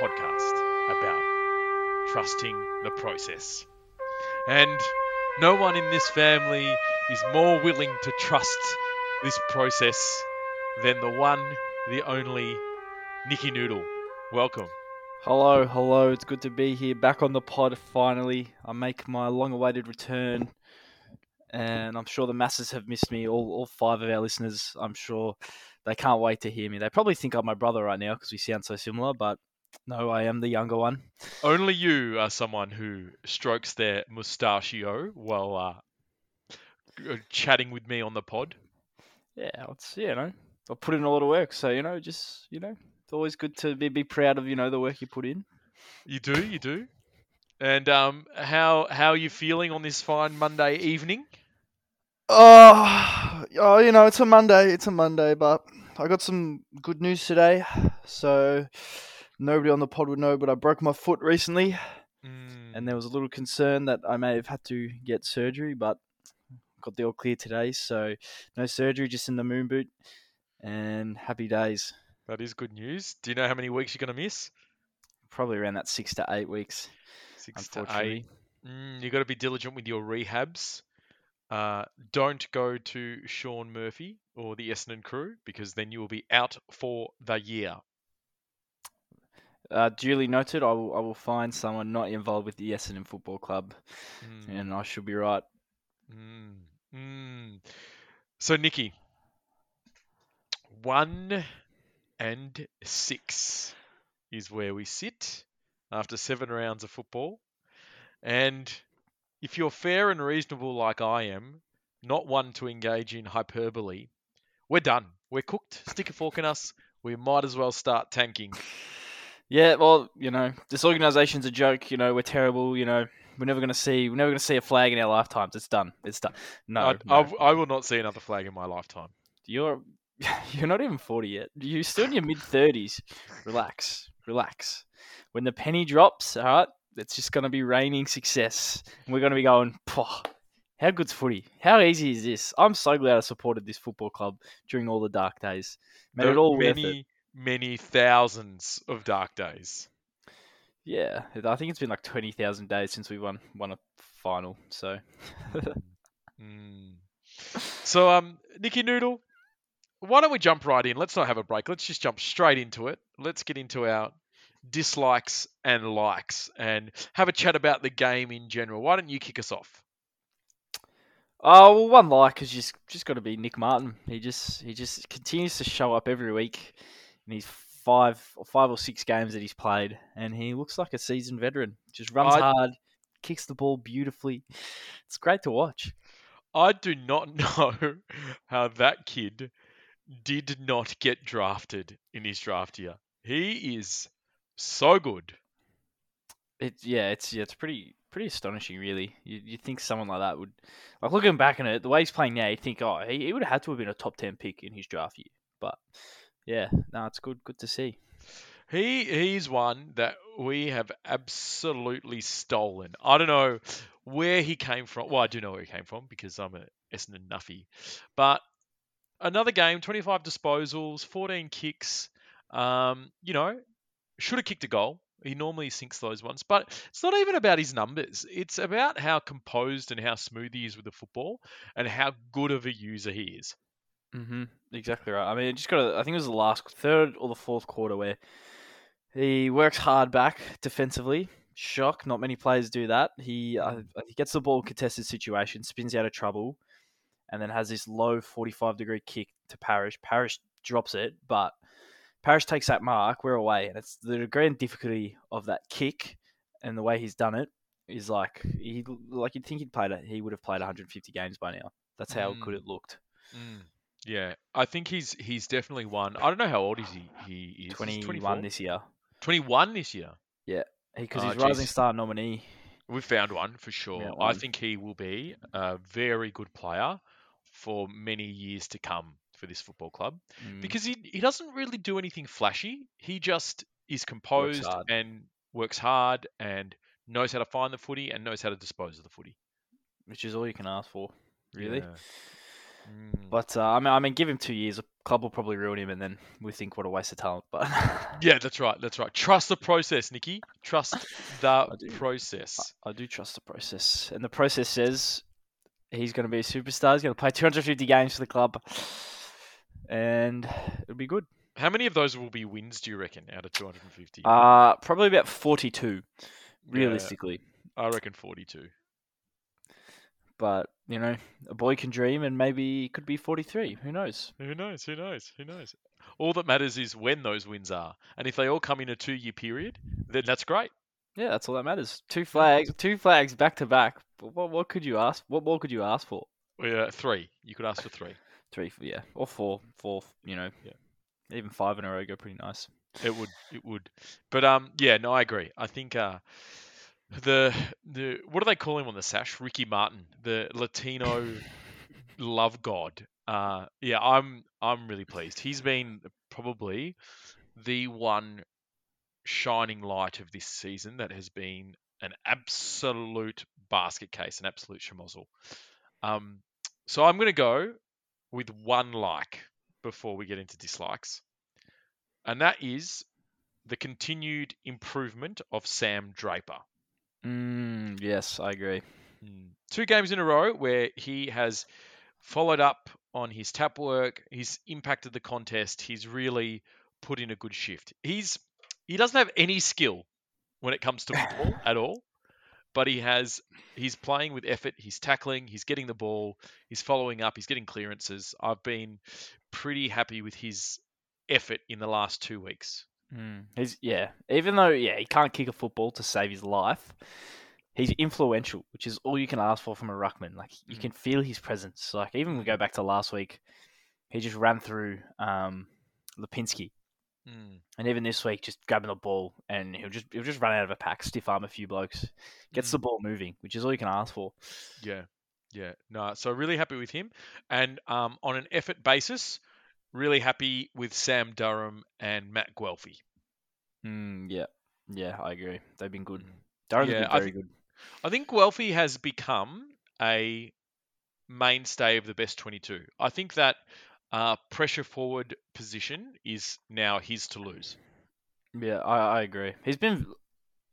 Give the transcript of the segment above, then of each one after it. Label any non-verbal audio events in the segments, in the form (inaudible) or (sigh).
podcast about trusting the process. And no one in this family is more willing to trust this process than the one, the only Nikki Noodle. Welcome. Hello, hello. It's good to be here, back on the pod finally. I make my long-awaited return, and I'm sure the masses have missed me. All, all five of our listeners, I'm sure they can't wait to hear me. They probably think I'm my brother right now because we sound so similar, but no, I am the younger one. Only you are someone who strokes their mustachio while uh, chatting with me on the pod. Yeah, it's you know, I put in a lot of work, so you know, just you know, it's always good to be, be proud of you know the work you put in. You do, you do. And um, how how are you feeling on this fine Monday evening? Oh, oh, you know, it's a Monday. It's a Monday, but I got some good news today. So nobody on the pod would know, but I broke my foot recently, Mm, and there was a little concern that I may have had to get surgery, but got the all clear today. So no surgery, just in the moon boot, and happy days. that is good news. Do you know how many weeks you're going to miss? Probably around that six to eight weeks. Six to eight. Mm, you got to be diligent with your rehabs. Uh, don't go to Sean Murphy or the Essendon crew because then you will be out for the year. Uh, duly noted. I will, I will find someone not involved with the Essendon Football Club, Mm, and I should be right. mm, mm. So, Nikki, one and six is where we sit after seven rounds of football. And if you're fair and reasonable like I am, not one to engage in hyperbole, we're done. We're cooked. Stick a fork in us. We might as well start tanking. Yeah, well, you know, this organization's a joke. You know, we're terrible. You know, we're never gonna see, we're never gonna see a flag in our lifetimes. It's done. It's done. No, I, no. I, I will not see another flag in my lifetime. you're (laughs) you're not even forty yet. You're still in your mid thirties. Relax, relax. When the penny drops, all right, it's just gonna be raining success, and we're gonna be going. "Pwah, How good's footy? How easy is this? I'm so glad I supported this football club during all the dark days. Made There it all worth it. Many, thousands of dark days. Yeah, I think it's been like twenty thousand days since we won won a final. So Mm. So, um, Nikki Noodle, why don't we jump right in? Let's not have a break. Let's just jump straight into it. Let's get into our dislikes and likes and have a chat about the game in general. Why don't you kick us off? Oh well, one like is just just got to be Nick Martin. He just he just continues to show up every week in his five or five or six games that he's played, and he looks like a seasoned veteran. Just runs I- hard, kicks the ball beautifully. It's great to watch. I do not (laughs) know how that kid did not get drafted in his draft year. He is so good. It's yeah, it's yeah, it's pretty pretty astonishing, really. You you think someone like that would like looking back on it, the way he's playing now, you think, oh, he, he would have had to have been a top ten pick in his draft year. But yeah, no, it's good good to see. He he's one that we have absolutely stolen. I don't know where he came from. Well, I do know where he came from because I'm a Essendon nuffy. But another game, 25 disposals, 14 kicks. Um, you know, should have kicked a goal. He normally sinks those ones, but it's not even about his numbers. It's about how composed and how smooth he is with the football, and how good of a user he is. Hmm Exactly right. I mean, it just got. I think it was the last third or the fourth quarter where he works hard back defensively. Shock. Not many players do that. He uh, he gets the ball in contested situation, spins out of trouble, and then has this low forty-five degree kick to Parish. Parish drops it, but Parish takes that mark. We're away, and it's the degree and difficulty of that kick and the way he's done it is like he like you'd think he'd played it. He would have played 150 games by now. That's how good it looked. Mm. Yeah, I think he's he's definitely one. I don't know how old is he. He is 21 21 this year. 21 this year. Yeah, because Oh, he's rising geez. star nominee. We found one for sure. Yeah, I think he will be a very good player for many years to come for this football club Mm, because he he doesn't really do anything flashy. He just is composed hard. and works hard and knows how to find the footy and knows how to dispose of the footy. which is all you can ask for, really. Yeah. Mm. But uh, I mean, I mean, give him two years. A club will probably ruin him, and then we think what a waste of talent. But (laughs) Yeah, that's right. That's right. Trust the process, Nikki. Trust (laughs) the process. I do trust the process, and the process says he's going to be a superstar. He's going to play 250 games for the club, and it'll be good. How many of those will be wins, do you reckon, out of 250? Uh probably about 42, Yeah, realistically. I reckon 42. But you know, a boy can dream, and maybe it could be 43. Who knows? Who knows? Who knows? Who knows? All that matters is when those wins are. And if they all come in a two year period, then that's great. Yeah, that's all that matters. Two flags, two flags back to back. What what could you ask? What more could you ask for? Yeah, three. You could ask for three. (laughs) Three, yeah, or four, four. You know, Yeah. even five in a row go pretty nice. It would. It would. But um, yeah, no, I agree. I think uh, the the what do they call him on the sash? Ricky Martin, the Latino love god. Uh, yeah, I'm I'm really pleased. He's been probably the one shining light of this season that has been an absolute basket case, an absolute schmozzle. Um, so I'm going to go with one like before we get into dislikes, and that is the continued improvement of Sam Draper. Mm, yes, I agree. Mm. Two games in a row where he has followed up on his tap work. He's impacted the contest. He's really put in a good shift. He's he doesn't have any skill when it comes to (laughs) football at all, but he has he's playing with effort. He's tackling. He's getting the ball. He's following up. He's getting clearances. I've been pretty happy with his effort in the last two weeks. Mm. He's yeah. Even though yeah, he can't kick a football to save his life, he's influential, which is all you can ask for from a ruckman. Like you Mhm. can feel his presence. Like even we go back to last week, he just ran through um, Lipinski, Mm. and even this week, just grabbing the ball and he'll just he'll just run out of a pack, stiff arm a few blokes, gets the ball moving, which is all you can ask for. Yeah, yeah. No, so really happy with him. And um, on an effort basis, really happy with Sam Durham and Matt Guelfi. Mm, yeah, yeah, I agree. They've been good. Mm. Durham's Yeah, been I very good. I think Guelfi has become a mainstay of the best 22. I think that uh, pressure forward position is now his to lose. Yeah, I, I agree. He's been.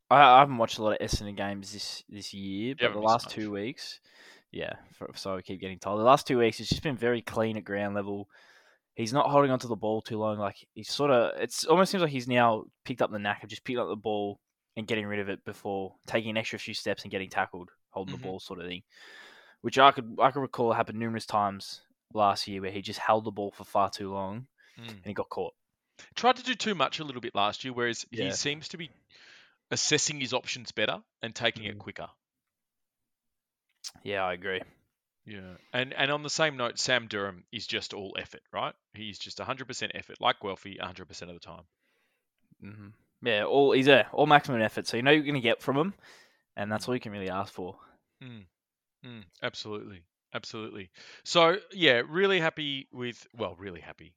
I, I haven't watched a lot of Essendon games this this year, but the last two weeks, yeah. For, so I keep getting told. The last two weeks, it's just been very clean at ground level. He's not holding onto the ball too long. Like he's sort of. It's almost seems like he's now picked up the knack of just picking up the ball and getting rid of it before taking an extra few steps and getting tackled, holding Mhm. the ball, sort of thing. Which I could I could recall happened numerous times last year where he just held the ball for far too long Mm. and he got caught. Tried to do too much a little bit last year, whereas Yeah. he seems to be assessing his options better and taking it Mm. quicker. Yeah, I agree. Yeah, and and on the same note, Sam Durham is just all effort, right? He's just 100% effort, like Guelfi, 100% of the time. hmm Yeah, all he's a all maximum effort, so you know you're going to get from him, and that's all you can really ask for. Mm, absolutely, absolutely. So yeah, really happy with well, really happy,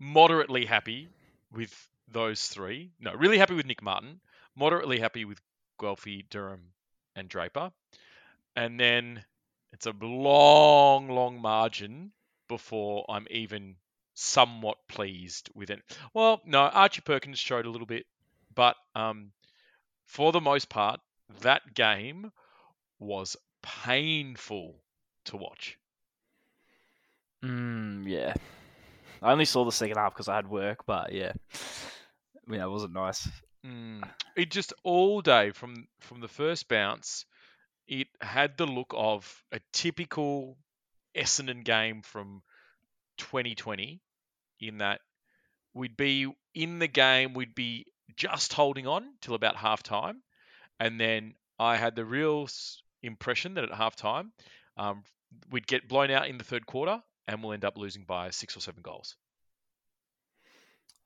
moderately happy with those three. No, really happy with Nick Martin, moderately happy with Guelfi, Durham, and Draper, and then it's a long, long margin before I'm even somewhat pleased with it. Well, no, Archie Perkins showed a little bit, but um, for the most part, that game was painful to watch. Mm, yeah, I only saw the second half because I had work, but yeah, yeah, it wasn't nice. Mm. It just all day from from the first bounce, it had the look of a typical Essendon game from 2020, in that we'd be in the game, we'd be just holding on till about half time, and then I had the real impression that at half time, um, we'd get blown out in the third quarter, and we'll end up losing by six or seven goals.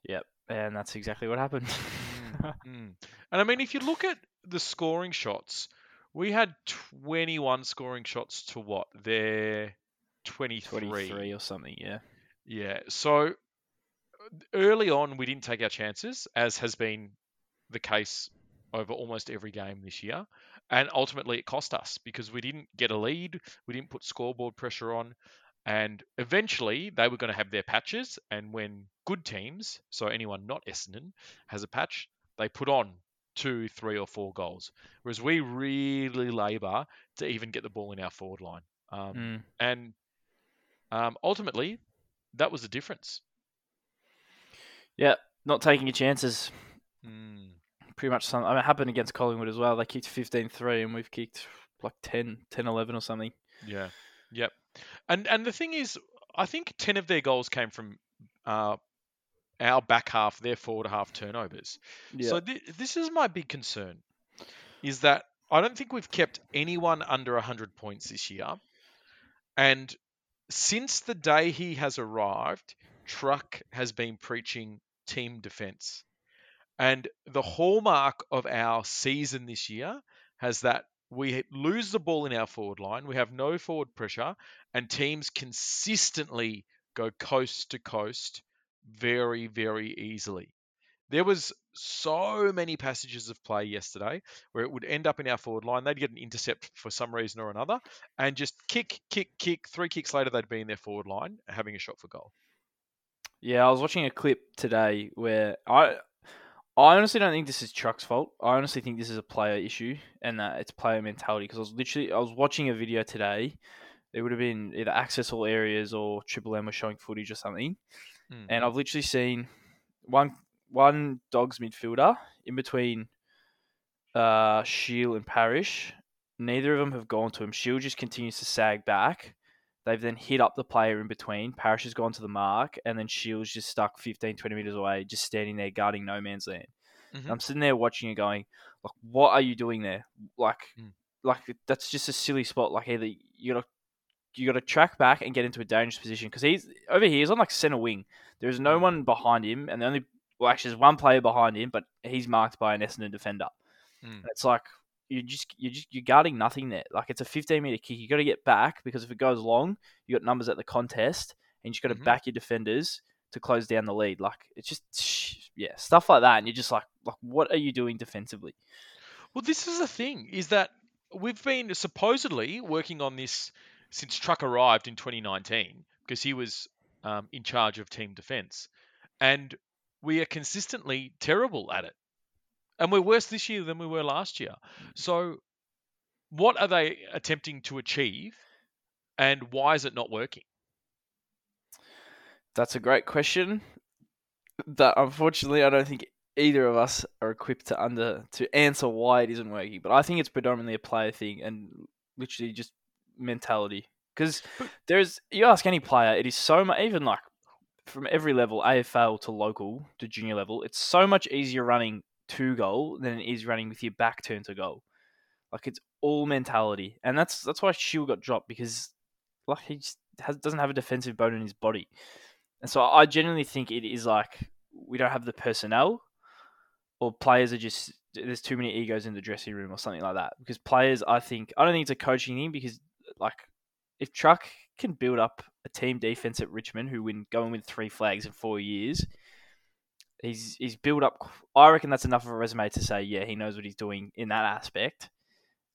Yep, and that's exactly what happened. Mm. (laughs) And I mean, if you look at the scoring shots, we had 21 scoring shots to what? Their 23. Twenty-three or something. Yeah. Yeah. So early on, we didn't take our chances, as has been the case over almost every game this year. And ultimately, it cost us because we didn't get a lead. We didn't put scoreboard pressure on. And eventually they were going to have their patches. And when good teams, so anyone not Essendon, has a patch, they put on two, three, or four goals. Whereas we really labour to even get the ball in our forward line. Um, Mm. And um, ultimately, that was the difference. Yeah, not taking your chances. Mm. Pretty much something. I mean, it happened against Collingwood as well. They kicked 15-3 and we've kicked like 10, 10 11 or something. Yeah. Yep. And and the thing is, I think ten of their goals came from uh, our back half, their forward half turnovers. Yeah. So th- this is my big concern, is that I don't think we've kept anyone under hundred points this year, and since the day he has arrived, Truck has been preaching team defense, and the hallmark of our season this year has that we lose the ball in our forward line, we have no forward pressure, and teams consistently go coast to coast very, very easily. There was so many passages of play yesterday where it would end up in our forward line. They'd get an intercept for some reason or another, and just kick, kick, kick. Three kicks later, they'd be in their forward line having a shot for goal. Yeah, I was watching a clip today where I I honestly don't think this is Truck's fault. I honestly think this is a player issue and that it's player mentality because I was literally I was watching a video today. It would have been either access all areas or Triple M was showing footage or something. Mm. And I've literally seen one one dogs midfielder in between uh Shiel and Parish. Neither of them have gone to him. Shiel just continues to sag back. They've then hit up the player in between. Parish has gone to the mark, and then Shiel's just stuck 15, 20 meters away, just standing there guarding no man's land. Mhm. I'm sitting there watching it, going, like, what are you doing there? Like, Mm. like that's just a silly spot. Like, either you gotta you gotta track back and get into a dangerous position because he's over here. He's on like center wing. There's no Mm. one behind him, and the only well, actually, there's one player behind him, but he's marked by an Essendon defender. Mm. It's like you just you just you're guarding nothing there. Like it's a 15 meter kick. You got to get back because if it goes long, you got numbers at the contest, and you just got to Mhm. back your defenders to close down the lead. Like it's just yeah stuff like that, and you're just like like what are you doing defensively? Well, this is the thing: is that we've been supposedly working on this since Truck arrived in 2019 because he was um, in charge of team defense, and we are consistently terrible at it, and we're worse this year than we were last year. So, what are they attempting to achieve, and why is it not working? That's a great question. That unfortunately, I don't think either of us are equipped to under to answer why it isn't working. But I think it's predominantly a player thing and literally just mentality. Because there's you ask any player, it is so much even like from every level, AFL to local to junior level, it's so much easier running to goal than it is running with your back turned to goal. Like it's all mentality, and that's that's why Shiel got dropped because like he just has, doesn't have a defensive bone in his body. And so I genuinely think it is like we don't have the personnel, or players are just there's too many egos in the dressing room or something like that. Because players, I think I don't think it's a coaching thing because like if Truck can build up a team defense at Richmond who win going with three flags in four years, he's he's built up. I reckon that's enough of a resume to say yeah he knows what he's doing in that aspect,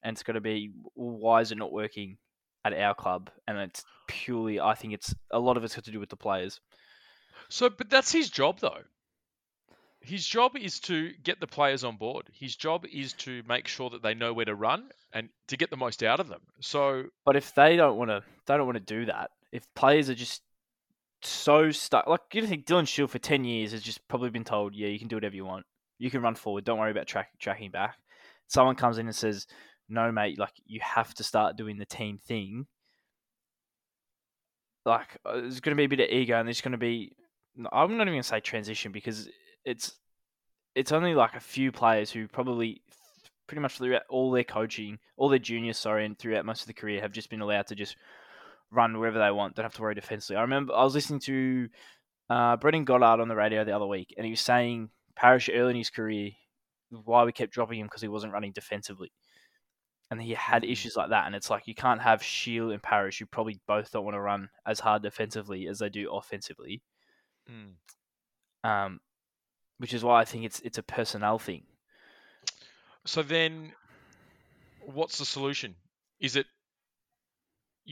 and it's got to be why is it not working at our club? And it's purely I think it's a lot of it's got to do with the players. So, but that's his job, though. His job is to get the players on board. His job is to make sure that they know where to run and to get the most out of them. So, But if they don't want to, they don't want to do that. If players are just so stuck, like you think Dylan Shiel for ten years has just probably been told, yeah, you can do whatever you want. You can run forward. Don't worry about track, tracking back. Someone comes in and says, no, mate, like you have to start doing the team thing. Like uh, there's going to be a bit of ego, and there's going to be. I'm not even going to say transition because it's it's only like a few players who probably pretty much throughout all their coaching, all their juniors, sorry, and throughout most of the career have just been allowed to just run wherever they want. Don't have to worry defensively. I remember I was listening to uh, Brendan Goddard on the radio the other week, and he was saying Parish early in his career why we kept dropping him because he wasn't running defensively. And he had Mhm. issues like that, and it's like you can't have Shiel and Parish who probably both don't want to run as hard defensively as they do offensively. mm. Um, which is why I think it's it's a personnel thing. so then, what's the solution? Is it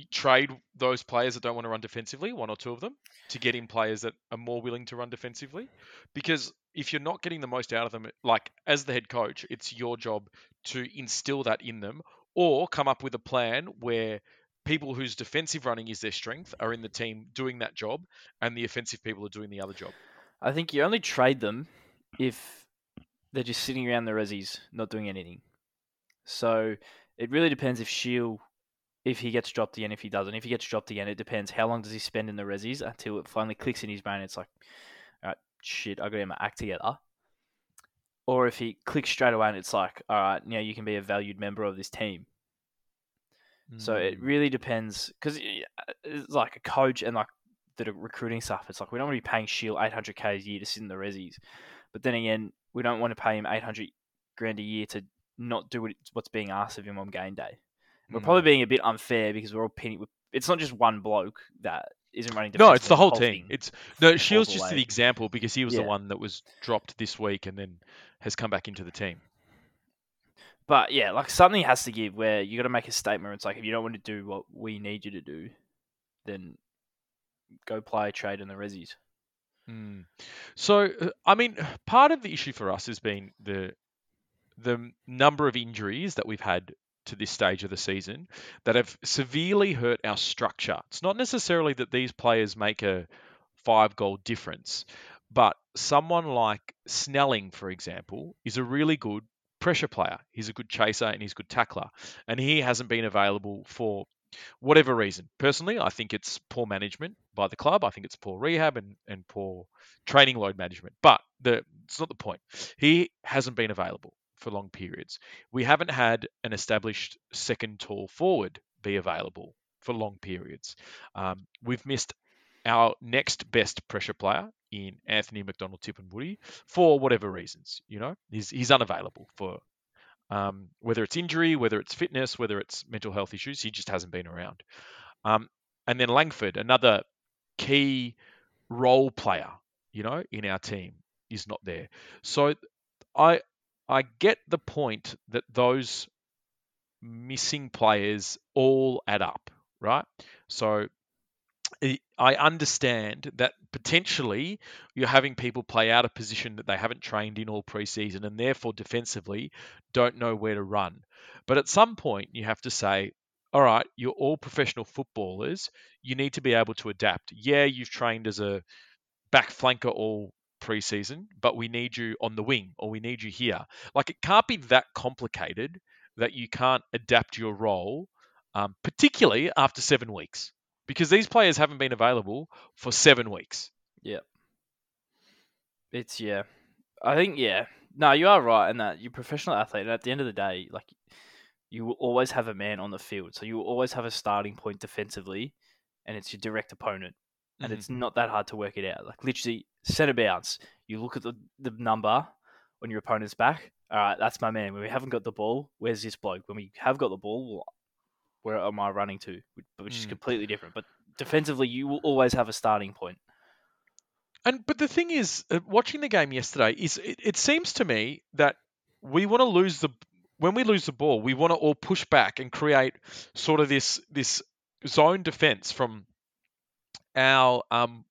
trade those players that don't want to run defensively, one or two of them, to get in players that are more willing to run defensively. Because if you're not getting the most out of them, like as the head coach, it's your job to instill that in them or come up with a plan where people whose defensive running is their strength are in the team doing that job and the offensive people are doing the other job. I think you only trade them if they're just sitting around the resis, not doing anything. So it really depends if Shiel, if he gets dropped again, if he doesn't. If he gets dropped again, it depends how long does he spend in the resis until it finally clicks in his brain. It's like, all right, shit, I got to get my act together. Or if he clicks straight away and it's like, all right, now you can be a valued member of this team. So it Mm. really depends because it's like a coach and like the recruiting stuff. It's like we don't want to be paying Shiel 800k a year to sit in the resis, but then again, we don't want to pay him 800 grand a year to not do what's being asked of him on game day. We're Mm. probably being a bit unfair because we're all pinning. It's not just one bloke that isn't running. No, it's the whole team. It's no Shiel's just away. the example because he was the one that was dropped this week and then has come back into the team. But yeah, like something has to give where you got to make a statement. It's like if you don't want to do what we need you to do, then go play trade in the resis. Mm. So, uh, I mean, part of the issue for us has been the the number of injuries that we've had to this stage of the season that have severely hurt our structure. It's not necessarily that these players make a five goal difference, but someone like Snelling, for example, is a really good pressure player. He's a good chaser and he's a good tackler, and he hasn't been available for whatever reason. Personally, I think it's poor management by the club. I think it's poor rehab and, and poor training load management. But the it's not the point. He hasn't been available for long periods. We haven't had an established second tall forward be available for long periods. Um, we've missed our next best pressure player in Anthony McDonald Tipungwuti for whatever reasons. You know, he's he's unavailable for um, whether it's injury, whether it's fitness, whether it's mental health issues. He just hasn't been around. Um, and then Langford, another key role player, you know, in our team, is not there. So I I get the point that those missing players all add up, right? So I- understand that potentially you're having people play out of position that they haven't trained in all preseason and therefore defensively don't know where to run. But at some point, you have to say, all right, you're all professional footballers. You need to be able to adapt. Yeah, you've trained as a back flanker all preseason, but we need you on the wing or we need you here. Like it can't be that complicated that you can't adapt your role, um, particularly after seven weeks because these players haven't been available for seven weeks. Yeah. It's yeah. I think yeah. No, you are right in that you're a professional athlete, and at the end of the day, like you will always have a man on the field, so you will always have a starting point defensively, and it's your direct opponent, and Mhm. it's not that hard to work it out. Like literally, centre bounce. You look at the the number on your opponent's back. All right, that's my man. When we haven't got the ball, where's this bloke? When we have got the ball, well, where am I running to? Which, is Mm. completely different. But defensively, you will always have a starting point. And but the thing is, uh, watching the game yesterday is it, it seems to me that we want to lose the when we lose the ball, we want to all push back and create sort of this this zone defense from our um,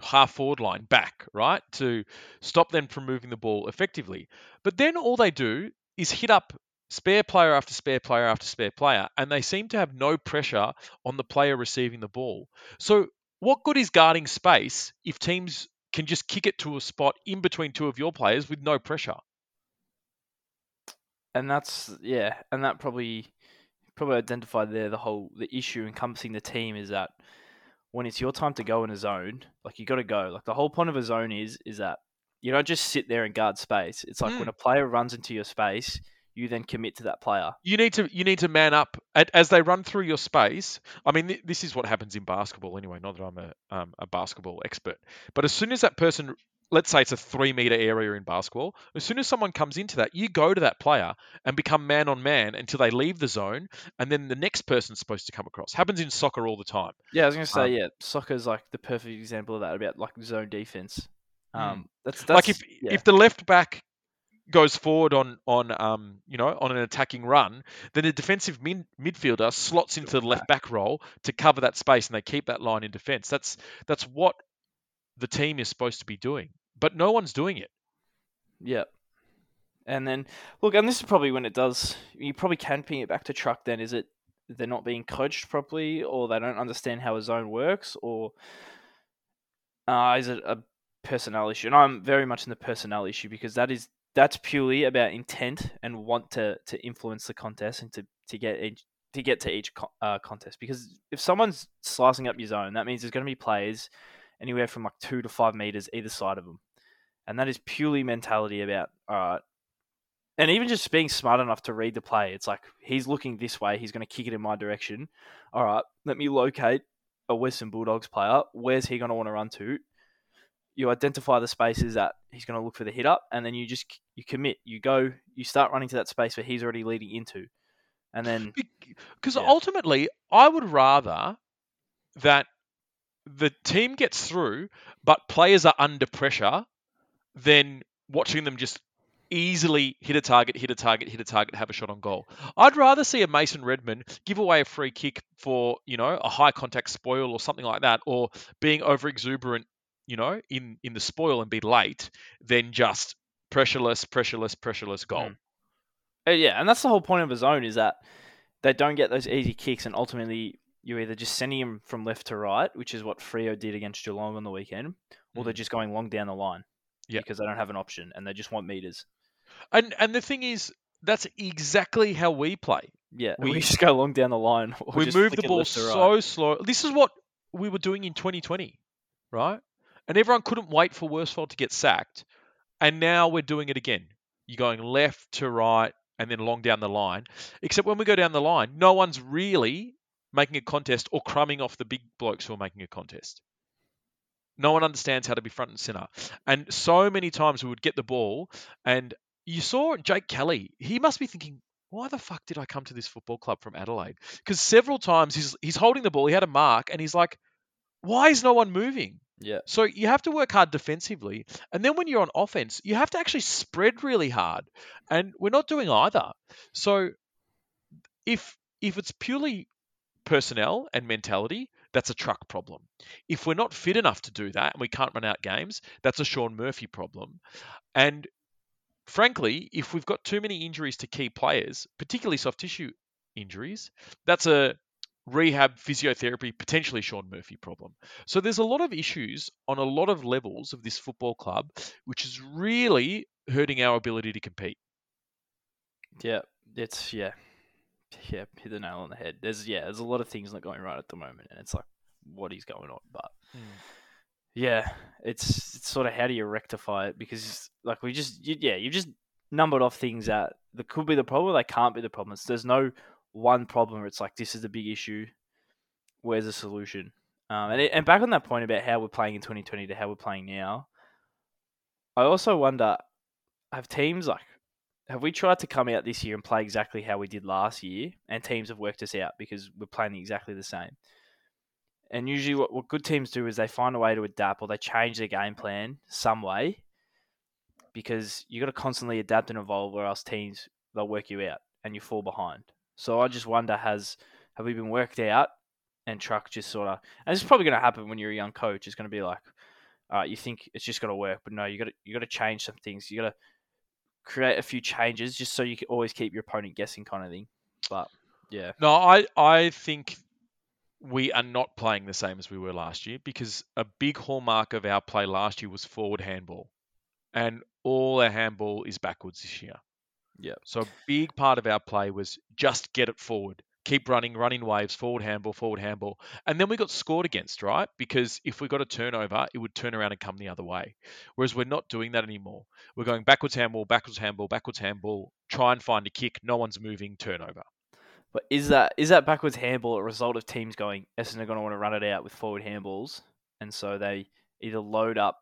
half forward line back, right, to stop them from moving the ball effectively. But then all they do is hit up spare player after spare player after spare player, and they seem to have no pressure on the player receiving the ball. So what good is guarding space if teams can just kick it to a spot in between two of your players with no pressure? and that's yeah, and that probably probably identified there the whole the issue encompassing the team is that when it's your time to go in a zone, like you got to go. Like the whole point of a zone is is that you don't just sit there and guard space. It's like when Mm. a player runs into your space, you then commit to that player. You need to you need to man up as they run through your space. I mean, this is what happens in basketball anyway. Not that I'm a um, a basketball expert, but as soon as that person, let's say it's a three meter area in basketball, as soon as someone comes into that, you go to that player and become man on man until they leave the zone, and then the next person's supposed to come across. Happens in soccer all the time. Yeah, I was gonna say Um, yeah, soccer's like the perfect example of that about like zone defense. Mm. Um, that's, that's like if yeah. if the left back goes forward on on um you know on an attacking run, then the defensive min- midfielder slots into the left back role to cover that space, and they keep that line in defence. That's that's what the team is supposed to be doing, but no one's doing it. Yeah. And then look, and this is probably when it does. You probably can ping it back to truck. Then is it they're not being coached properly, or they don't understand how a zone works, or uh, is it a personnel issue? And I'm very much in the personnel issue because that is that's purely about intent and want to to influence the contest and to to get each, to get to each uh, contest. Because if someone's slicing up your zone, that means there's going to be players anywhere from like two to five meters either side of them, and that is purely mentality about all right. And even just being smart enough to read the play, it's like he's looking this way, he's going to kick it in my direction. All right, let me locate a Western Bulldogs player. Where's he going to want to run to? You identify the spaces that he's going to look for the hit up, and then you just you commit. You go, you start running to that space where he's already leading into, and then because yeah. ultimately, I would rather that the team gets through, but players are under pressure, than watching them just easily hit a target, hit a target, hit a target, have a shot on goal. I'd rather see a Mason Redman give away a free kick for, you know, a high contact spoil or something like that, or being over exuberant you know, in in the spoil and be late than just pressureless, pressureless, pressureless goal. Mm. Yeah, and that's the whole point of a zone is that they don't get those easy kicks, and ultimately you're either just sending them from left to right, which is what Freo did against Geelong on the weekend, or mm. they're just going long down the line yeah. because they don't have an option and they just want meters. And and the thing is, that's exactly how we play. Yeah, we, we (laughs) just go long down the line. we move the ball so right. slow. This is what we were doing in 2020, right? And everyone couldn't wait for Worsfold to get sacked. And now we're doing it again. You're going left to right and then along down the line. Except when we go down the line, no one's really making a contest or crumbing off the big blokes who are making a contest. No one understands how to be front and center. And so many times we would get the ball, and you saw Jake Kelly. He must be thinking, why the fuck did I come to this football club from Adelaide? Because several times he's he's holding the ball, he had a mark, and he's like, why is no one moving? Yeah. So you have to work hard defensively. And then when you're on offense, you have to actually spread really hard. And we're not doing either. So if if it's purely personnel and mentality, that's a truck problem. If we're not fit enough to do that and we can't run out games, that's a Sean Murphy problem. And frankly, if we've got too many injuries to key players, particularly soft tissue injuries, that's a rehab, physiotherapy, potentially Sean Murphy problem. So there's a lot of issues on a lot of levels of this football club, which is really hurting our ability to compete. Yeah, it's yeah, yeah, hit the nail on the head. There's yeah, there's a lot of things not going right at the moment, and it's like what is going on, but. Mm. Yeah, it's, it's sort of how do you rectify it? Because like we just you, yeah, you just numbered off things that that could be the problem, they can't be the problem. So there's no one problem where it's like this is the big issue. Where's the solution? Um, and and back on that point about how we're playing in 2020 to how we're playing now, I also wonder, have teams like have we tried to come out this year and play exactly how we did last year, and teams have worked us out because we're playing exactly the same. And usually, what, what good teams do is they find a way to adapt or they change their game plan some way because you've got to constantly adapt and evolve, or else teams they'll work you out and you fall behind. So I just wonder has have we been worked out and Truck just sort of and it's probably going to happen when you're a young coach. It's going to be like, right, you think it's just going to work, but no, you got to you got to change some things. You got to create a few changes just so you can always keep your opponent guessing, kind of thing. But yeah, no, I I think we are not playing the same as we were last year because a big hallmark of our play last year was forward handball, and all our handball is backwards this year. Yeah. So a big part of our play was just get it forward. Keep running, running waves, forward handball, forward handball. And then we got scored against, right? Because if we got a turnover, it would turn around and come the other way. Whereas we're not doing that anymore. We're going backwards handball, backwards handball, backwards handball, try and find a kick, no one's moving, turnover. But is that is that backwards handball a result of teams going Essendon are going to want to run it out with forward handballs, and so they either load up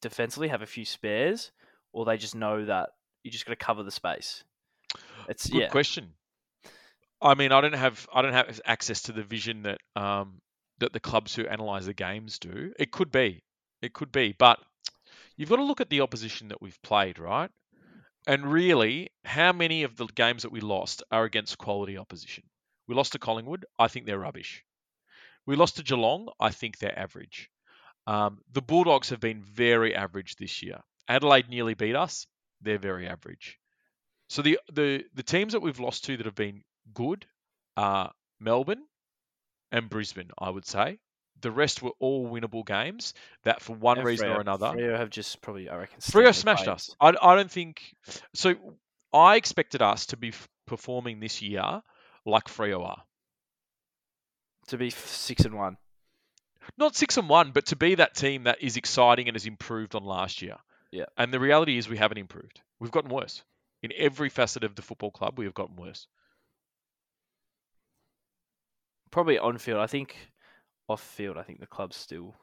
defensively, have a few spares, or they just know that you just got to cover the space. It's good yeah. question. I mean, I don't have I don't have access to the vision that um, that the clubs who analyze the games do. It could be, it could be, but you've got to look at the opposition that we've played, right? and really, how many of the games that we lost are against quality opposition? We lost to Collingwood. I think they're rubbish. We lost to Geelong. I think they're average. Um, the Bulldogs have been very average this year. Adelaide nearly beat us. They're very average. So the the the teams that we've lost to that have been good are Melbourne and Brisbane, I would say. The rest were all winnable games that, for one And reason or another, Freo have just probably, I reckon. Freo smashed played- us. I, I don't think so. I expected us to be f- performing this year like Freo are. to be six and one. Not six and one, but to be that team that is exciting and has improved on last year. Yeah. And the reality is we haven't improved. We've gotten worse. In every facet of the football club, we have gotten worse. Probably on field. I think off field. I think the club's still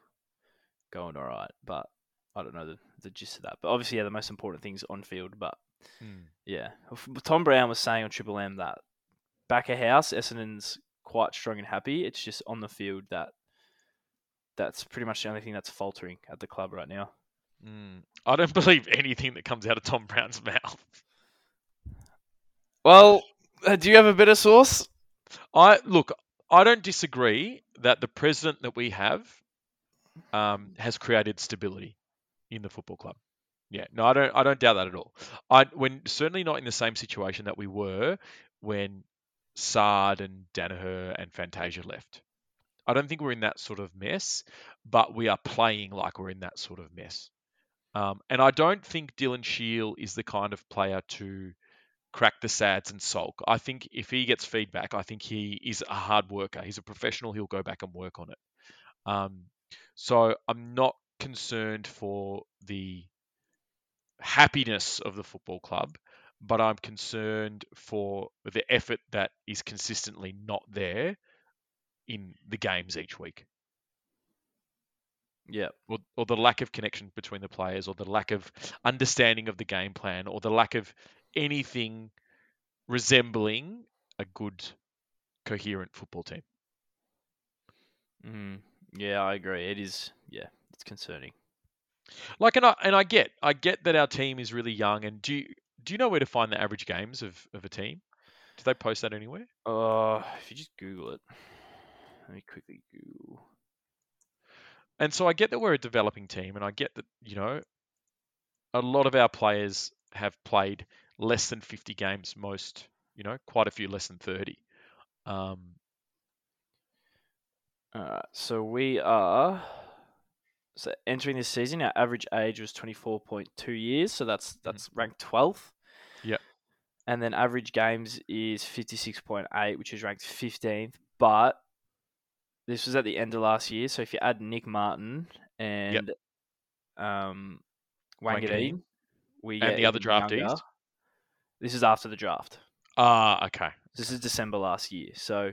going all right, but I don't know the, the gist of that. But obviously, yeah, the most important thing's on field. But hmm. yeah, F- Tom Browne was saying on Triple M that back of house, Essendon's quite strong and happy. It's just on the field that that's pretty much the only thing that's faltering at the club right now. Mm. I don't (laughs) believe anything that comes out of Tom Browne's (laughs) mouth. Well, uh, do you have a bit of sauce? I look. I don't disagree that the president that we have um, has created stability in the football club. Yeah, no, I don't. I don't doubt that at all. I when certainly not in the same situation that we were when Saad and Daniher and Fantasia left. I don't think we're in that sort of mess, but we are playing like we're in that sort of mess. Um, and I don't think Dylan Shiel is the kind of player to crack the sads and sulk. I think if he gets feedback, I think he is a hard worker. He's a professional. He'll go back and work on it. Um, so I'm not concerned for the happiness of the football club, but I'm concerned for the effort that is consistently not there in the games each week, Yeah. or, or the lack of connection between the players, or the lack of understanding of the game plan, or the lack of anything resembling a good, coherent football team. Mm, yeah, I agree. It is. Yeah, it's concerning. Like, and I and I get, I get that our team is really young. And do you, do you know where to find the average games of, of a team? Do they post that anywhere? Uh, if you just Google it, let me quickly Google. And so I get that we're a developing team, and I get that you know a lot of our players have played less than 50 games. Most, you know, quite a few less than 30. Um, Alright, so we are so entering this season. Our average age was twenty four point two years, so that's that's ranked twelfth. Yeah. And then average games is fifty six point eight, which is ranked fifteenth. But this was at the end of last year, so if you add Nick Martin and um, Wanganeen. Wanganeen, we And get the other draftees? younger. This is after the draft. ah, okay. This is December last year. So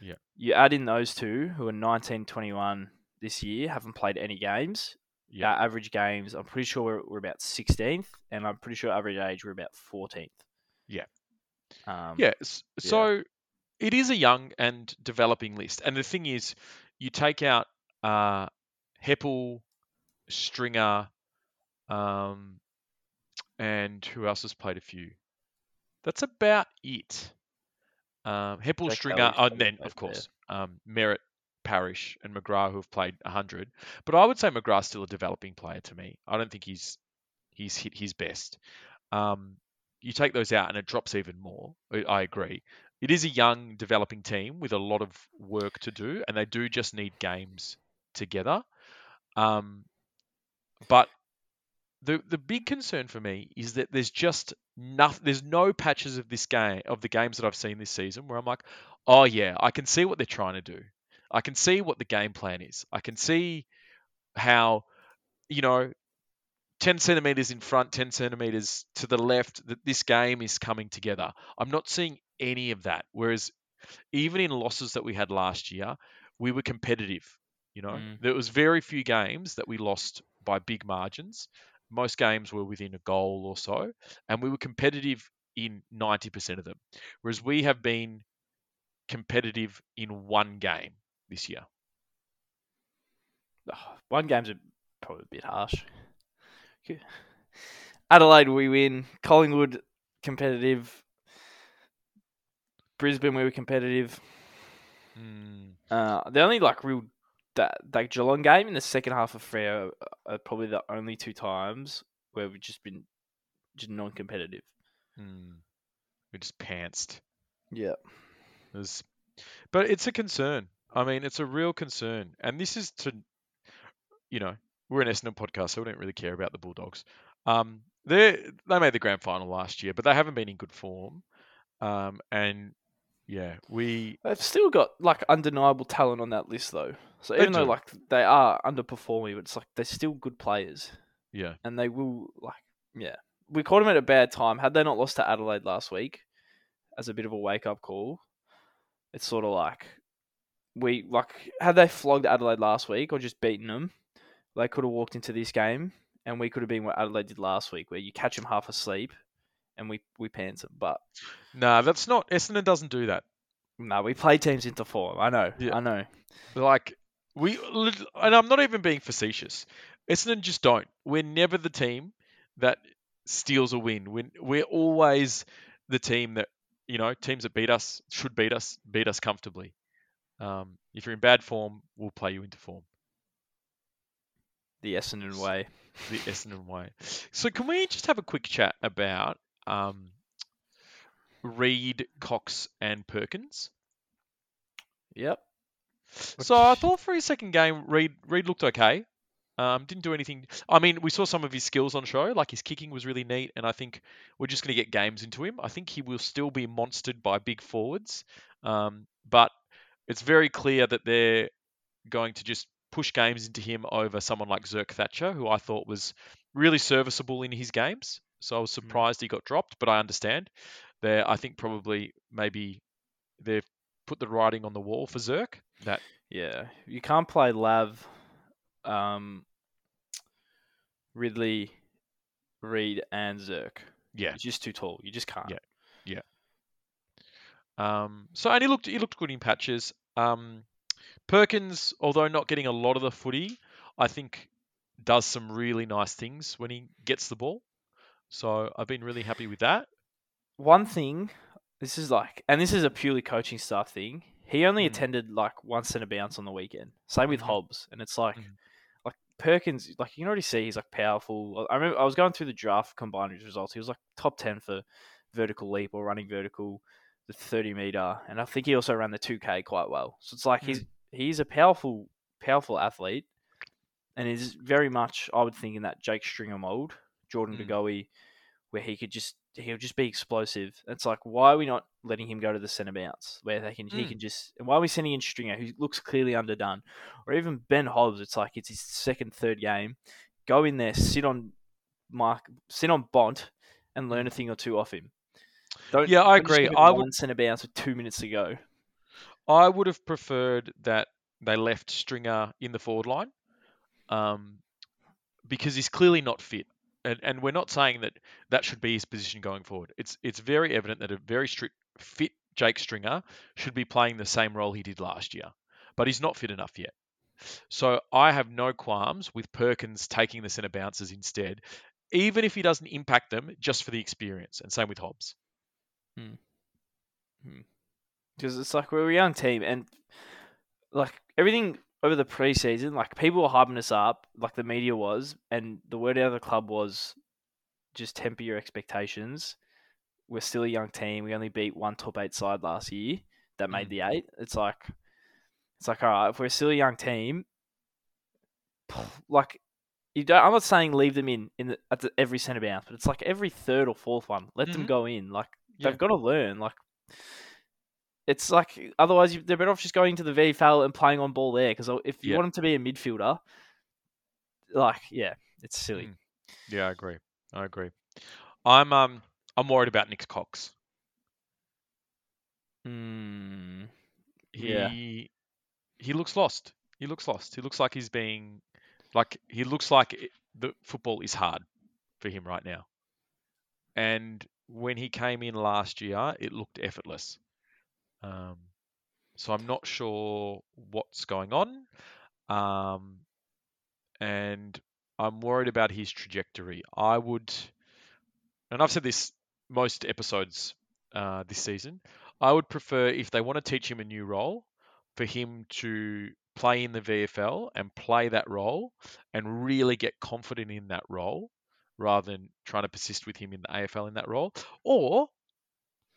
Yeah. you add in those two who are 19, 21 this year, haven't played any games. Yeah. Our average games, I'm pretty sure we're, we're about 16th, and I'm pretty sure average age we're about 14th. Yeah. Um, Yeah. s- yeah. It is a young and developing list. And the thing is, you take out uh, Heppell, Stringer, um, and who else has played a few? That's about it. Um, Heppell, Jack Stringer, oh, and then of course um, Merrett, Parish, and McGrath who have played hundred. But I would say McGrath's still a developing player to me. I don't think he's he's hit his best. Um, you take those out and it drops even more. I agree. It is a young, developing team with a lot of work to do, and they do just need games together. Um, but the the big concern for me is that there's just nothing. There's no patches of this game of the games that I've seen this season where I'm like, oh yeah, I can see what they're trying to do. I can see what the game plan is. I can see how, you know, 10 centimeters in front, 10 centimeters to the left, that this game is coming together. I'm not seeing any of that. Whereas even in losses that we had last year, we were competitive. You know, Mm. there was very few games that we lost by big margins. Most games were within a goal or so, and we were competitive in 90% of them. Whereas we have been competitive in one game this year. One game's a, probably a bit harsh. Adelaide, we win. Collingwood, competitive. Brisbane, we were competitive. Mm, Uh, the only like real that like Geelong game in the second half of Freo are probably the only two times where we've just been just non-competitive. mm. We just pantsed. Yeah. It was- but it's a concern. I mean, it's a real concern, and this is to, you know, we're an Essendon podcast, so we don't really care about the Bulldogs. Um, they they made the grand final last year, but they haven't been in good form. Um, and yeah, we They've still got like undeniable talent on that list though. So even though do. like they are underperforming, but it's like they're still good players, yeah and they will like yeah. We caught them at a bad time. Had they not lost to Adelaide last week, as a bit of a wake up call, it's sort of like we like had they flogged Adelaide last week or just beaten them, they could have walked into this game and we could have been what Adelaide did last week, where you catch them half asleep, and we we pants them. But nah, that's not Essendon doesn't do that. no, we play teams into form. I know, Yeah. I know. Like we, and I'm not even being facetious. Essendon just don't. We're never the team that steals a win. We're, we're always the team that you know teams that beat us should beat us, beat us comfortably. Um, if you're in bad form, we'll play you into form. The Essendon way. The Essendon way. So can we just have a quick chat about um, Reid, Cox, and Perkins? Yep. So I thought for his second game, Reid Reid looked okay. Um, didn't do anything. I mean, we saw some of his skills on show. Like his kicking was really neat, and I think we're just going to get games into him. I think he will still be monstered by big forwards, um, but it's very clear that they're going to just push games into him over someone like Zerk Thatcher, who I thought was really serviceable in his games. So I was surprised he got dropped, but I understand. There, I think probably maybe they've put the writing on the wall for Zerk that Yeah, you can't play Lav, um, Ridley, Reid, and Zerk. yeah. Just too tall. You just can't. Yeah. Um, so and he looked he looked good in patches. Um, Perkins, although not getting a lot of the footy, I think does some really nice things when he gets the ball. So I've been really happy with that. One thing, this is like, and this is a purely coaching staff thing. He only Mm. attended like once one centre bounce on the weekend. Same with Mhm. Hobbs, and it's like, Mhm. like Perkins, like you can already see he's like powerful. I remember I was going through the draft combined results. He was like top ten for vertical leap or running vertical, the thirty meter, and I think he also ran the two K quite well. So it's like he's he's a powerful, powerful athlete, and is very much I would think in that Jake Stringer mold, Jordan Mm. De where he could just he'll just be explosive. It's like why are we not letting him go to the centre bounce where they can he Mm. can just and why are we sending in Stringer who looks clearly underdone, or even Ben Hobbs? It's like it's his second third game. Go in there, sit on Mark, sit on Bont, and learn a thing or two off him. Don't, Yeah, I agree. I would- centre bounce with two minutes to go. I would have preferred that they left Stringer in the forward line, um, because he's clearly not fit, and and we're not saying that that should be his position going forward. It's it's very evident that a very strict fit Jake Stringer should be playing the same role he did last year, but he's not fit enough yet. So I have no qualms with Perkins taking the centre bounces instead, even if he doesn't impact them just for the experience, and same with Hobbs. Hmm. Hmm. because it's like we're a young team and like everything over the preseason, like people were hyping us up, like the media was, and the word out of the club was just temper your expectations. We're still a young team. We only beat one top eight side last year that made Mm. the eight. It's like it's like all right, if we're still a young team, like you don't. I'm not saying leave them in in the, at the, every centre bounce, but it's like every third or fourth one, let them Mhm. go in. Like Yeah. they've got to learn. Like it's like otherwise you, they're better off just going to the VFL and playing on ball there. Because if you Yeah. want them to be a midfielder, like yeah, it's silly. Mm. Yeah, I agree. I agree. I'm um I'm worried about Nick Cox. Mm. He Yeah. he looks lost. He looks lost. He looks like he's being like he looks like it, the football is hard for him right now. And when he came in last year, it looked effortless. Um, so I'm not sure what's going on. Um, and I'm worried about his trajectory. I would and I've said this most episodes uh, this season, I would prefer if they want to teach him a new role, for him to play in the VFL and play that role and really get confident in that role rather than trying to persist with him in the AFL in that role. Or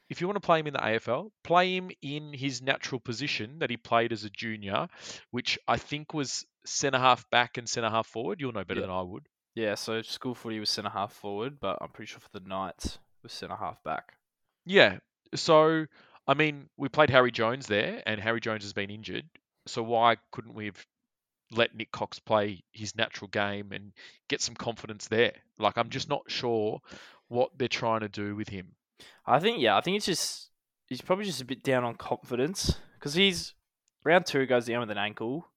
if you want to play him in the AFL, play him in his natural position that he played as a junior, which I think was centre half back and centre half forward. You'll know better Yeah. than I would. Yeah, so school footy was centre half forward, but I'm pretty sure for the Knights was centre half back. Yeah. So, I mean, we played Harry Jones there, and Harry Jones has been injured. So why couldn't we have let Nick Cox play his natural game and get some confidence there? Like, I'm just not sure what they're trying to do with him. I think yeah, I think it's just he's probably just a bit down on confidence because he's round two goes down with an ankle.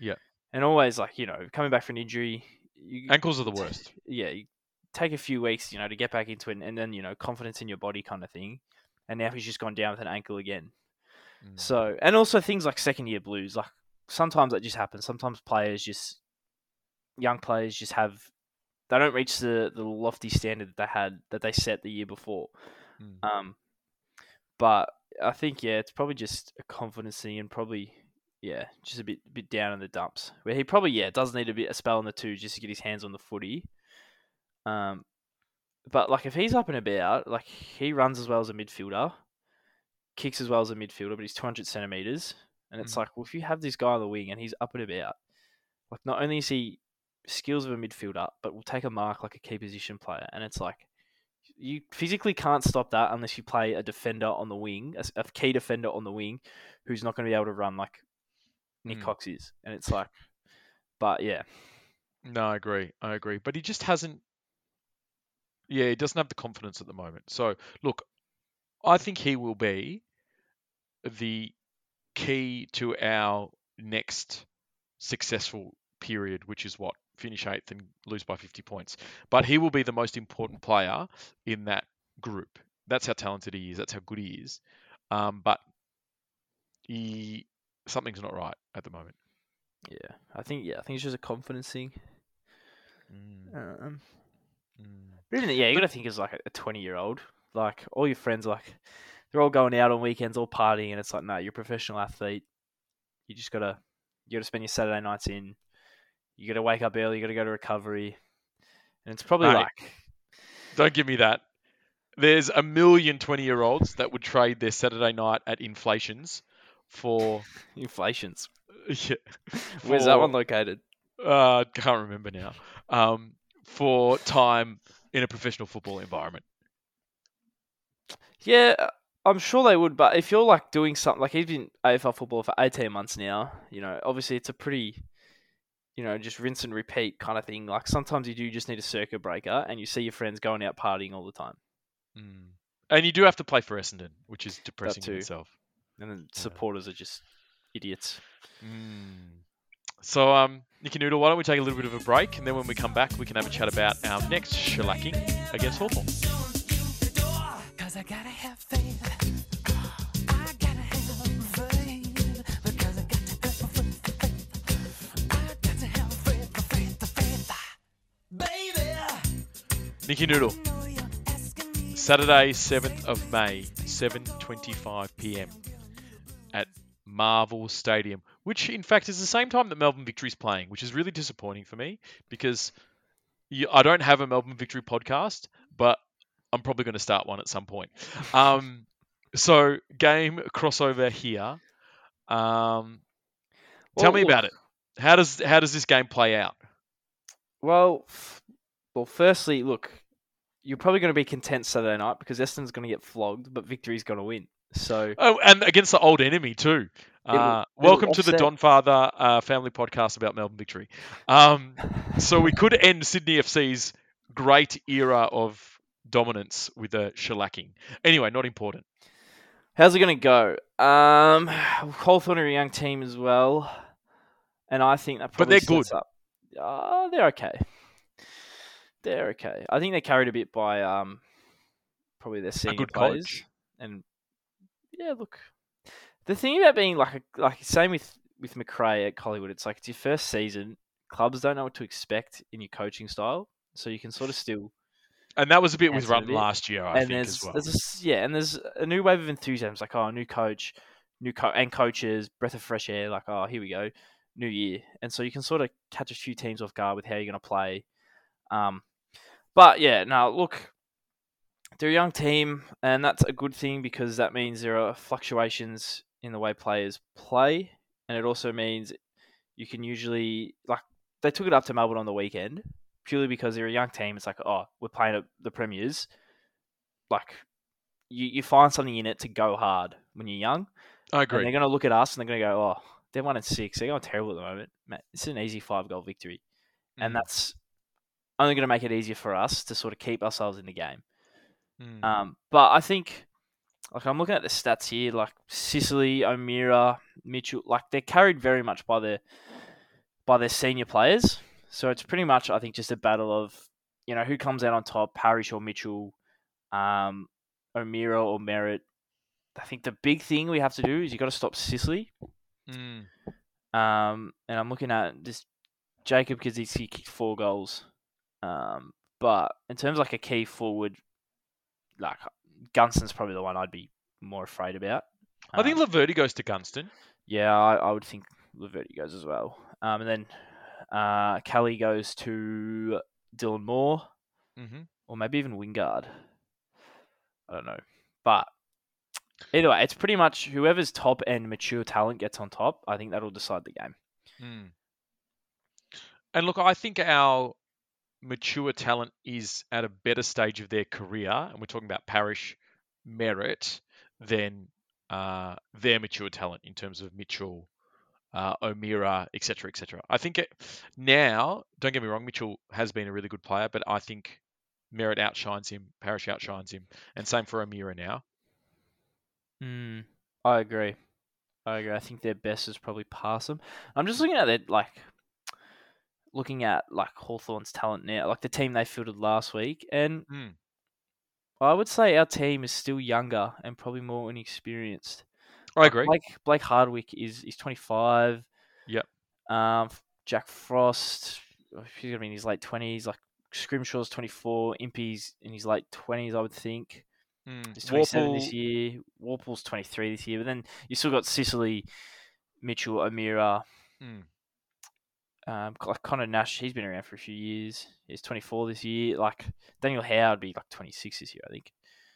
Yeah. and always like you know coming back from an injury, you, Ankles are the worst. yeah, you take a few weeks, you know, to get back into it, and then you know confidence in your body kind of thing. And now he's just gone down with an ankle again. Mm. So, and also things like second year blues, like sometimes that just happens. Sometimes players just, young players just have, they don't reach the, the lofty standard that they had, that they set the year before. Mm. Um, but I think, yeah, it's probably just a confidence thing and probably, yeah, just a bit, bit down in the dumps where he probably, yeah, does need a bit, a spell on the two just to get his hands on the footy. Um, but like if he's up and about, like he runs as well as a midfielder, kicks as well as a midfielder, but he's 200 centimeters. And it's Mhm. like, well, if you have this guy on the wing and he's up and about, like not only is he skills of a midfielder, but will take a mark like a key position player. And it's like, you physically can't stop that unless you play a defender on the wing, a key defender on the wing, who's not going to be able to run like Nick Mm. Cox is. And it's like, but yeah, No, I agree. I agree. But he just hasn't. Yeah, he doesn't have the confidence at the moment. So, look, I think he will be the key to our next successful period, which is what? Finish eighth and lose by 50 points. But he will be the most important player in that group. That's how talented he is. That's how good he is. Um, but he something's not right at the moment. yeah, I think yeah, I think it's just a confidence thing. Mm, Um, mm. Even, yeah, you got to think as like a twenty-year-old. Like all your friends, like they're all going out on weekends, all partying, and it's like, no, you're a professional athlete. You just gotta, you gotta spend your Saturday nights in. You gotta wake up early. You gotta go to recovery, and it's probably Mate. like, Don't give me that. There's a million 20 year olds that would trade their Saturday night at inflations for. (laughs) inflations. (laughs) Yeah, Where's that one located? Uh, I can't remember now. Um, for time in a professional football environment. Yeah, uh, I'm sure they would. But if you're like doing something like he's been AFL football for 18 months now, you know, obviously it's a pretty, you know, just rinse and repeat kind of thing. Like sometimes you do just need a circuit breaker, and you see your friends going out partying all the time, Mm. And you do have to play for Essendon, which is depressing in itself. and then Yeah. supporters are just idiots. Mm. So, um, Nicky Noodle, why don't we take a little bit of a break, and then when we come back, we can have a chat about our next shellacking against Hawthorn. Nicky Noodle, know you're asking me. Saturday, 7th of May, 7:25 p.m. at Marvel Stadium, which in fact is the same time that Melbourne Victory is playing, which is really disappointing for me because you, I don't have a Melbourne Victory podcast, but I'm probably going to start one at some point. Um, so game crossover here. Um, tell me about it. How does how does this game play out? Well, well, firstly, look, you're probably going to be content Saturday night because Essendon's going to get flogged, but Victory's going to win. So Oh, and against the old enemy too. Uh, it'll welcome to the offset. Don Father uh, family podcast about Melbourne victory. Um, (laughs) so we could end Sydney FC's great era of dominance with a shellacking. Anyway, not important. How's it going to go? Um, Hawthorn are a young team as well, and I think that But they're good. Up. Uh, they're okay. They're okay. I think they're carried a bit by um, probably their senior good players. coach. And yeah, look, the thing about being like a, like same with with McRae at Collingwood, it's like it's your first season. Clubs don't know what to expect in your coaching style, so you can sort of still And that was a bit with Answer a Rutten bit. last year, I and think as well. there's a, yeah, and there's a new wave of enthusiasm. It's like oh, new coach, new co- and coaches, breath of fresh air. Like oh, here we go, new year, and so you can sort of catch a few teams off guard with how you're going to play. Um, but yeah, now look, they're a young team, and that's a good thing because that means there are fluctuations in the way players play, and it also means you can usually like they took it up to Melbourne on the weekend purely because they're a young team. It's like oh, we're playing at the premiers, like. You, you find something in it to go hard when you're young, I and agree. they're going to look at us and they're going to go, "Oh, they're one and six. They're going terrible at the moment. Man, it's an easy five goal victory, and Mm, that's only going to make it easier for us to sort of keep ourselves in the game." mm. Um, but I think, like, I'm looking at the stats here, like Sicily, O'Meara, Mitchell, like they're carried very much by their by their senior players. So it's pretty much, I think, just a battle of you know who comes out on top, Parish or Mitchell, um, O'Meara or Merrett. I think the big thing we have to do is you got to stop Sicily. Mm. Um, and I'm looking at this Jacob Koschitzke kicked four goals. Um, but in terms of like a key forward, like Gunston's probably the one I'd be more afraid about. I think Um, Laverde goes to Gunston. yeah, I, I would think Laverde goes as well. Um, and then uh, Kelly goes to Dylan Moore, hmm or maybe even Wingard. I don't know, but either way, it's pretty much whoever's top and mature talent gets on top. I think that'll decide the game. Mm. And look, I think our mature talent is at a better stage of their career, and we're talking about Parish Merrett than uh, their mature talent in terms of Mitchell, uh, O'Meara, etc., etc. I think it, now, don't get me wrong, Mitchell has been a really good player, but I think Merrett outshines him, Parish outshines him, and same for O'Meara now. Mm, I agree. I agree. I think their best is probably past them. I'm just looking at their like looking at like Hawthorn's talent now, like the team they fielded last week, and Mm. I would say our team is still younger and probably more inexperienced. I agree. Blake Blake Hardwick is is 25. Yep. Um, Jack Frost, he's gonna be in his late 20s. Like Scrimshaw's 24. Impey's in his late 20s, I would think. Mm. He's 27 this year. Worpel's 23 this year. But then you still got Sicily, Mitchell, O'Meara. Mm. Um, like Conor Nash. He's been around for a few years. He's 24 this year. Like Daniel Howe would be like 26 this year, I think.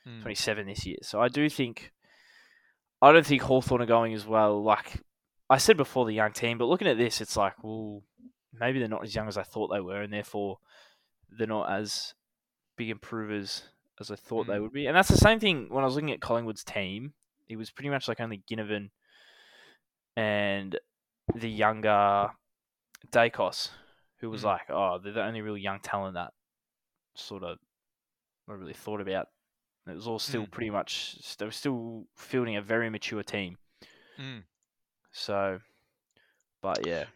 Mm. 27 this year. So I do think, I don't think Hawthorn are going as well. Like I said before, the young team, but looking at this, it's like, well, maybe they're not as young as I thought they were, and therefore they're not as big improvers as I thought they Mm. would be. And that's the same thing when I was looking at Collingwood's team. It was pretty much like only Ginnivan and the younger Daicos, who was Mm. like, oh, they're the only real young talent that sort of I really thought about. It was all still Mm. pretty much they were still fielding a very mature team. Mm. So, but yeah,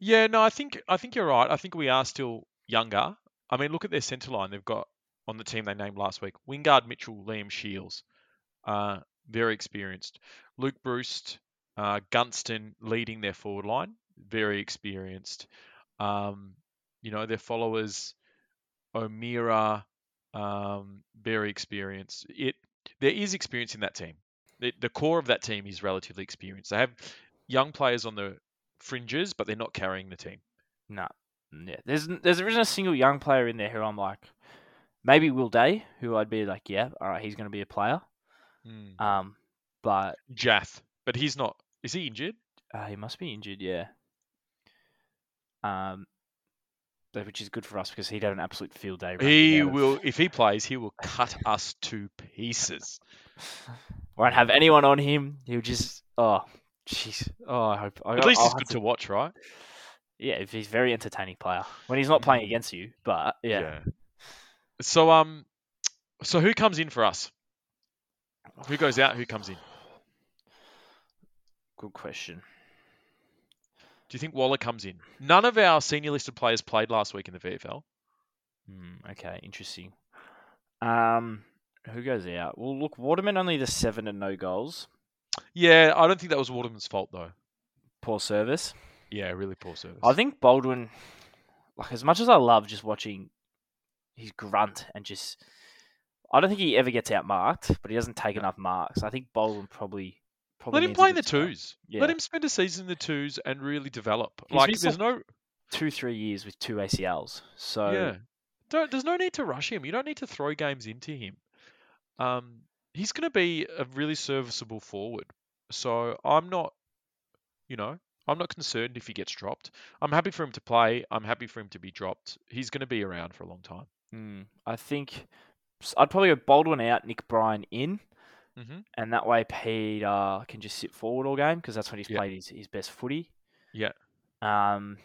Yeah, no, I think I think you're right. I think we are still younger. I mean, look at their centre line. They've got on the team they named last week: Wingard, Mitchell, Liam Shiels, uh, very experienced. Luke Breust, uh, Gunston leading their forward line, very experienced. Um, you know, their followers, O'Meara, um, very experienced. It there is experience in that team. The, the core of that team is relatively experienced. They have young players on the fringes, but they're not carrying the team. no, yeah. There's there's there isn't a single young player in there who I'm like, maybe Will Day, who I'd be like, yeah, all right, he's going to be a player. Mm. Um, but Jath, but he's not. Is he injured? uh, he must be injured, yeah. Um, which is good for us because he'd have an absolute field day. He out of- will. If he plays, he will cut us to pieces. (laughs) won't have anyone on him. He'll just oh jeez oh I hope I, At least I'll he's good to watch, right? yeah if he's a very entertaining player when he's not playing Mm. against you but yeah, So um, so who comes in for us? Who goes out? Who comes in? (sighs) good question Do you think Waller comes in? None of our senior listed players played last week in the VFL. Hmm, okay interesting um who goes out well look Waterman only the seven and no goals Yeah, I don't think that was Waterman's fault though. poor service Yeah, really poor service. I think Baldwin like as much as I love just watching his grunt and just. I don't think he ever gets outmarked, but he doesn't take enough marks. I think Baldwin probably. Let him play in the twos. Yeah. Let him spend a season in the twos and really develop. He's like there's no Two, three years with two ACLs. So yeah. Don't there's no need to rush him. You don't need to throw games into him. Um, he's going to be a really serviceable forward. So I'm not, you know, I'm not concerned if he gets dropped. I'm happy for him to play. I'm happy for him to be dropped. He's going to be around for a long time. mm, I think I'd probably go Baldwin out, Nick Bryan in, hmm and that way Peter can just sit forward all game because that's when he's Yeah. played his, his best footy. Yeah. Um,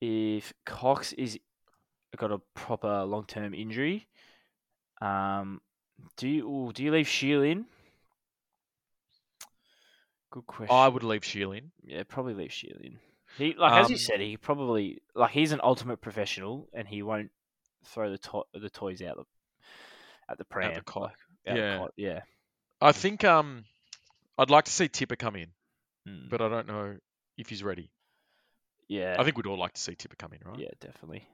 if Cox is got a proper long term injury, um, do you ooh, do you leave Shiel in? Good question. I would leave Shiel in. yeah, probably leave Shiel in. He like as you Um, said, he probably like he's an ultimate professional and he won't throw the to- the toys out the at the pram. cot. like, out the Yeah. yeah. I think um, I'd like to see Tipper come in, Mm, but I don't know if he's ready. yeah, I think we'd all like to see Tipper come in, right? yeah, definitely.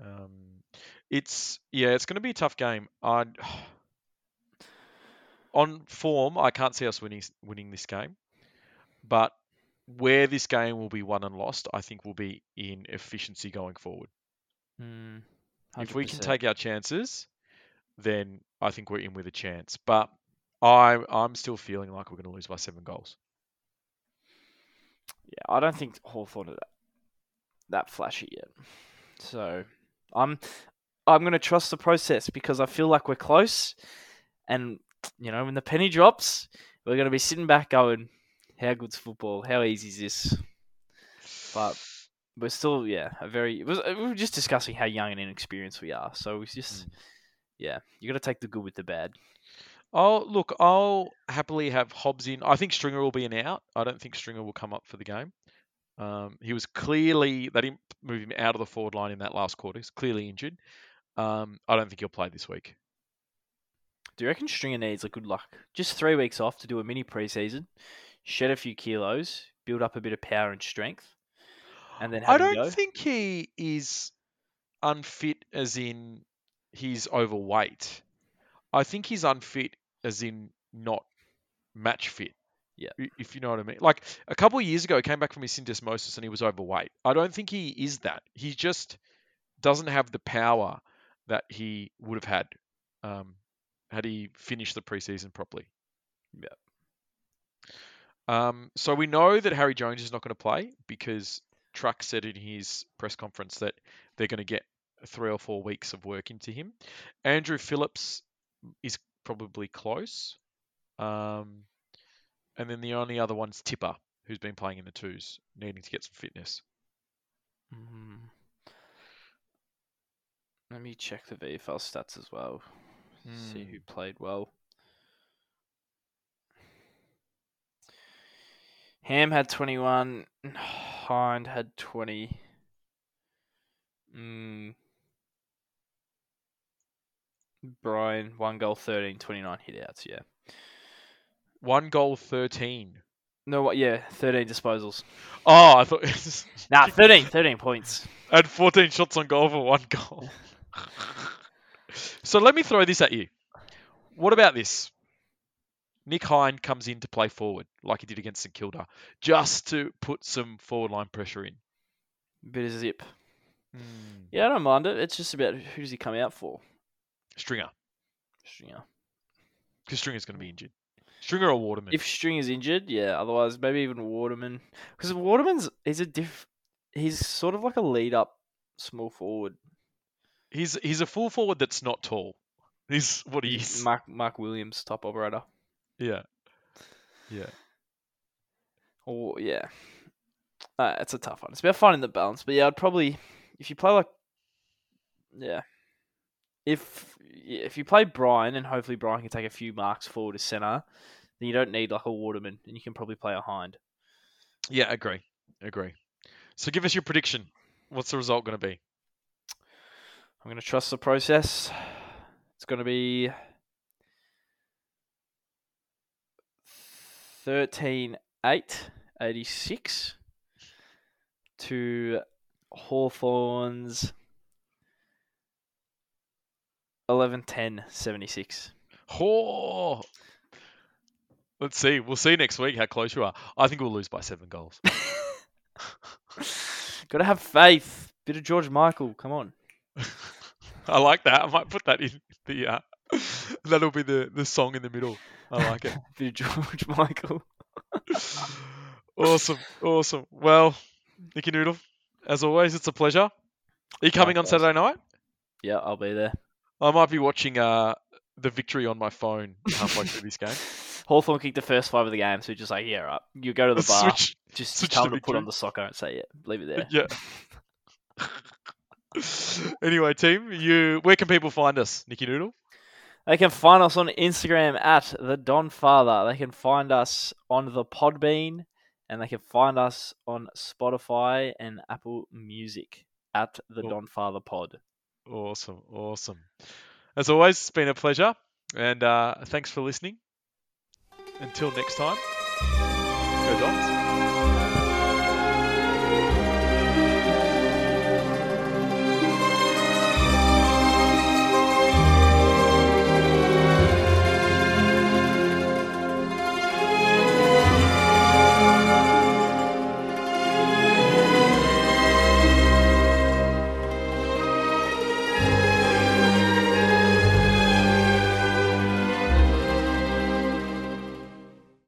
Um, it's yeah, it's going to be a tough game. I (sighs) on form, I can't see us winning winning this game, but where this game will be won and lost, I think will be in efficiency going forward. Mm, If we can take our chances, then I think we're in with a chance. But I I'm still feeling like we're going to lose by seven goals. Yeah, I don't think Hawthorn are that, that flashy yet. So I'm I'm gonna trust the process because I feel like we're close, and you know when the penny drops, we're gonna be sitting back going, "How good's football? How easy is this?" But we're still, yeah, a very. Was, we were just discussing how young and inexperienced we are. So it's just, mm. Yeah, you got to take the good with the bad. Oh, look, I'll happily have Hobbs in. I think Stringer will be an out. I don't think Stringer will come up for the game. Um, he was clearly they didn't move him out of the forward line in that last quarter. He's clearly injured. Um, I don't think he'll play this week. Do you reckon Stringer needs a good luck? Just three weeks off to do a mini preseason, shed a few kilos, build up a bit of power and strength, and then have I don't think he is unfit as in he's overweight. I think he's unfit as in not match fit. Yeah. If you know what I mean. Like a couple of years ago, he came back from his syndesmosis and he was overweight. I don't think he is that. He just doesn't have the power that he would have had um, had he finished the preseason properly. Yeah. Um, so we know that Harry Jones is not going to play because Truck said in his press conference that they're going to get three or four weeks of work into him. Andrew Phillips is probably close. Um, and then the only other one's Tipper, who's been playing in the twos, needing to get some fitness. Mm. Let me check the VFL stats as well. See Hmm. who played well. Ham had 21. (sighs) Hind had 20. Mm. Bryan, one goal, 13, 29 hitouts, yeah. One goal, 13. No, what? Yeah, 13 disposals. Oh, I thought (laughs) Nah, 13, 13 points. And 14 shots on goal for one goal. so let me throw this at you. What about this? Nick Hind comes in to play forward, like he did against St Kilda, just to put some forward line pressure in. Bit of zip. Hmm. Yeah, I don't mind it. It's just about who does he come out for. Stringer, Stringer. because Stringer's going to be injured. Stringer or Waterman? If Stringer's injured, yeah. Otherwise, maybe even Waterman, because Waterman's is a diff. He's sort of like a lead up small forward. he's he's a full forward that's not tall. He's what he is. Mark Mark Williams type operator. Yeah, yeah. Or yeah, uh, it's a tough one. It's about finding the balance. But yeah, I'd probably if you play like yeah, if if you play Bryan and hopefully Bryan can take a few marks forward to center, then you don't need like a Waterman and you can probably play a Hind. Yeah, agree. Agree. So give us your prediction. What's the result going to be? I'm going to trust the process. It's going to be 13 8 86 to Hawthorns 11 10 76. Oh. Let's see. We'll see next week how close you are. I think we'll lose by seven goals. (laughs) (laughs) Gotta have faith. Bit of George Michael. Come on. I like that. I might put that in the. Uh, (laughs) that'll be the the song in the middle. I like it. Bit of George Michael. awesome, awesome. Well, Nicky Noodle, as always, it's a pleasure. Are you coming on. Saturday night? Yeah, I'll be there. I might be watching uh the victory on my phone halfway through this game. (laughs) Hawthorn kicked the first five of the game, so he's just like, yeah, right. You go to the (laughs) bar, Switch. just switch tell to them to put on the soccer and say, yeah, leave it there. Yeah. (laughs) anyway, team, you where can people find us, Nicky Noodle? They can find us on Instagram at the Don Father. They can find us on the Podbean, and they can find us on Spotify and Apple Music at the Cool. Don Father Pod. Awesome, awesome. As always, it's been a pleasure, and uh, thanks for listening. Until next time, go Dons.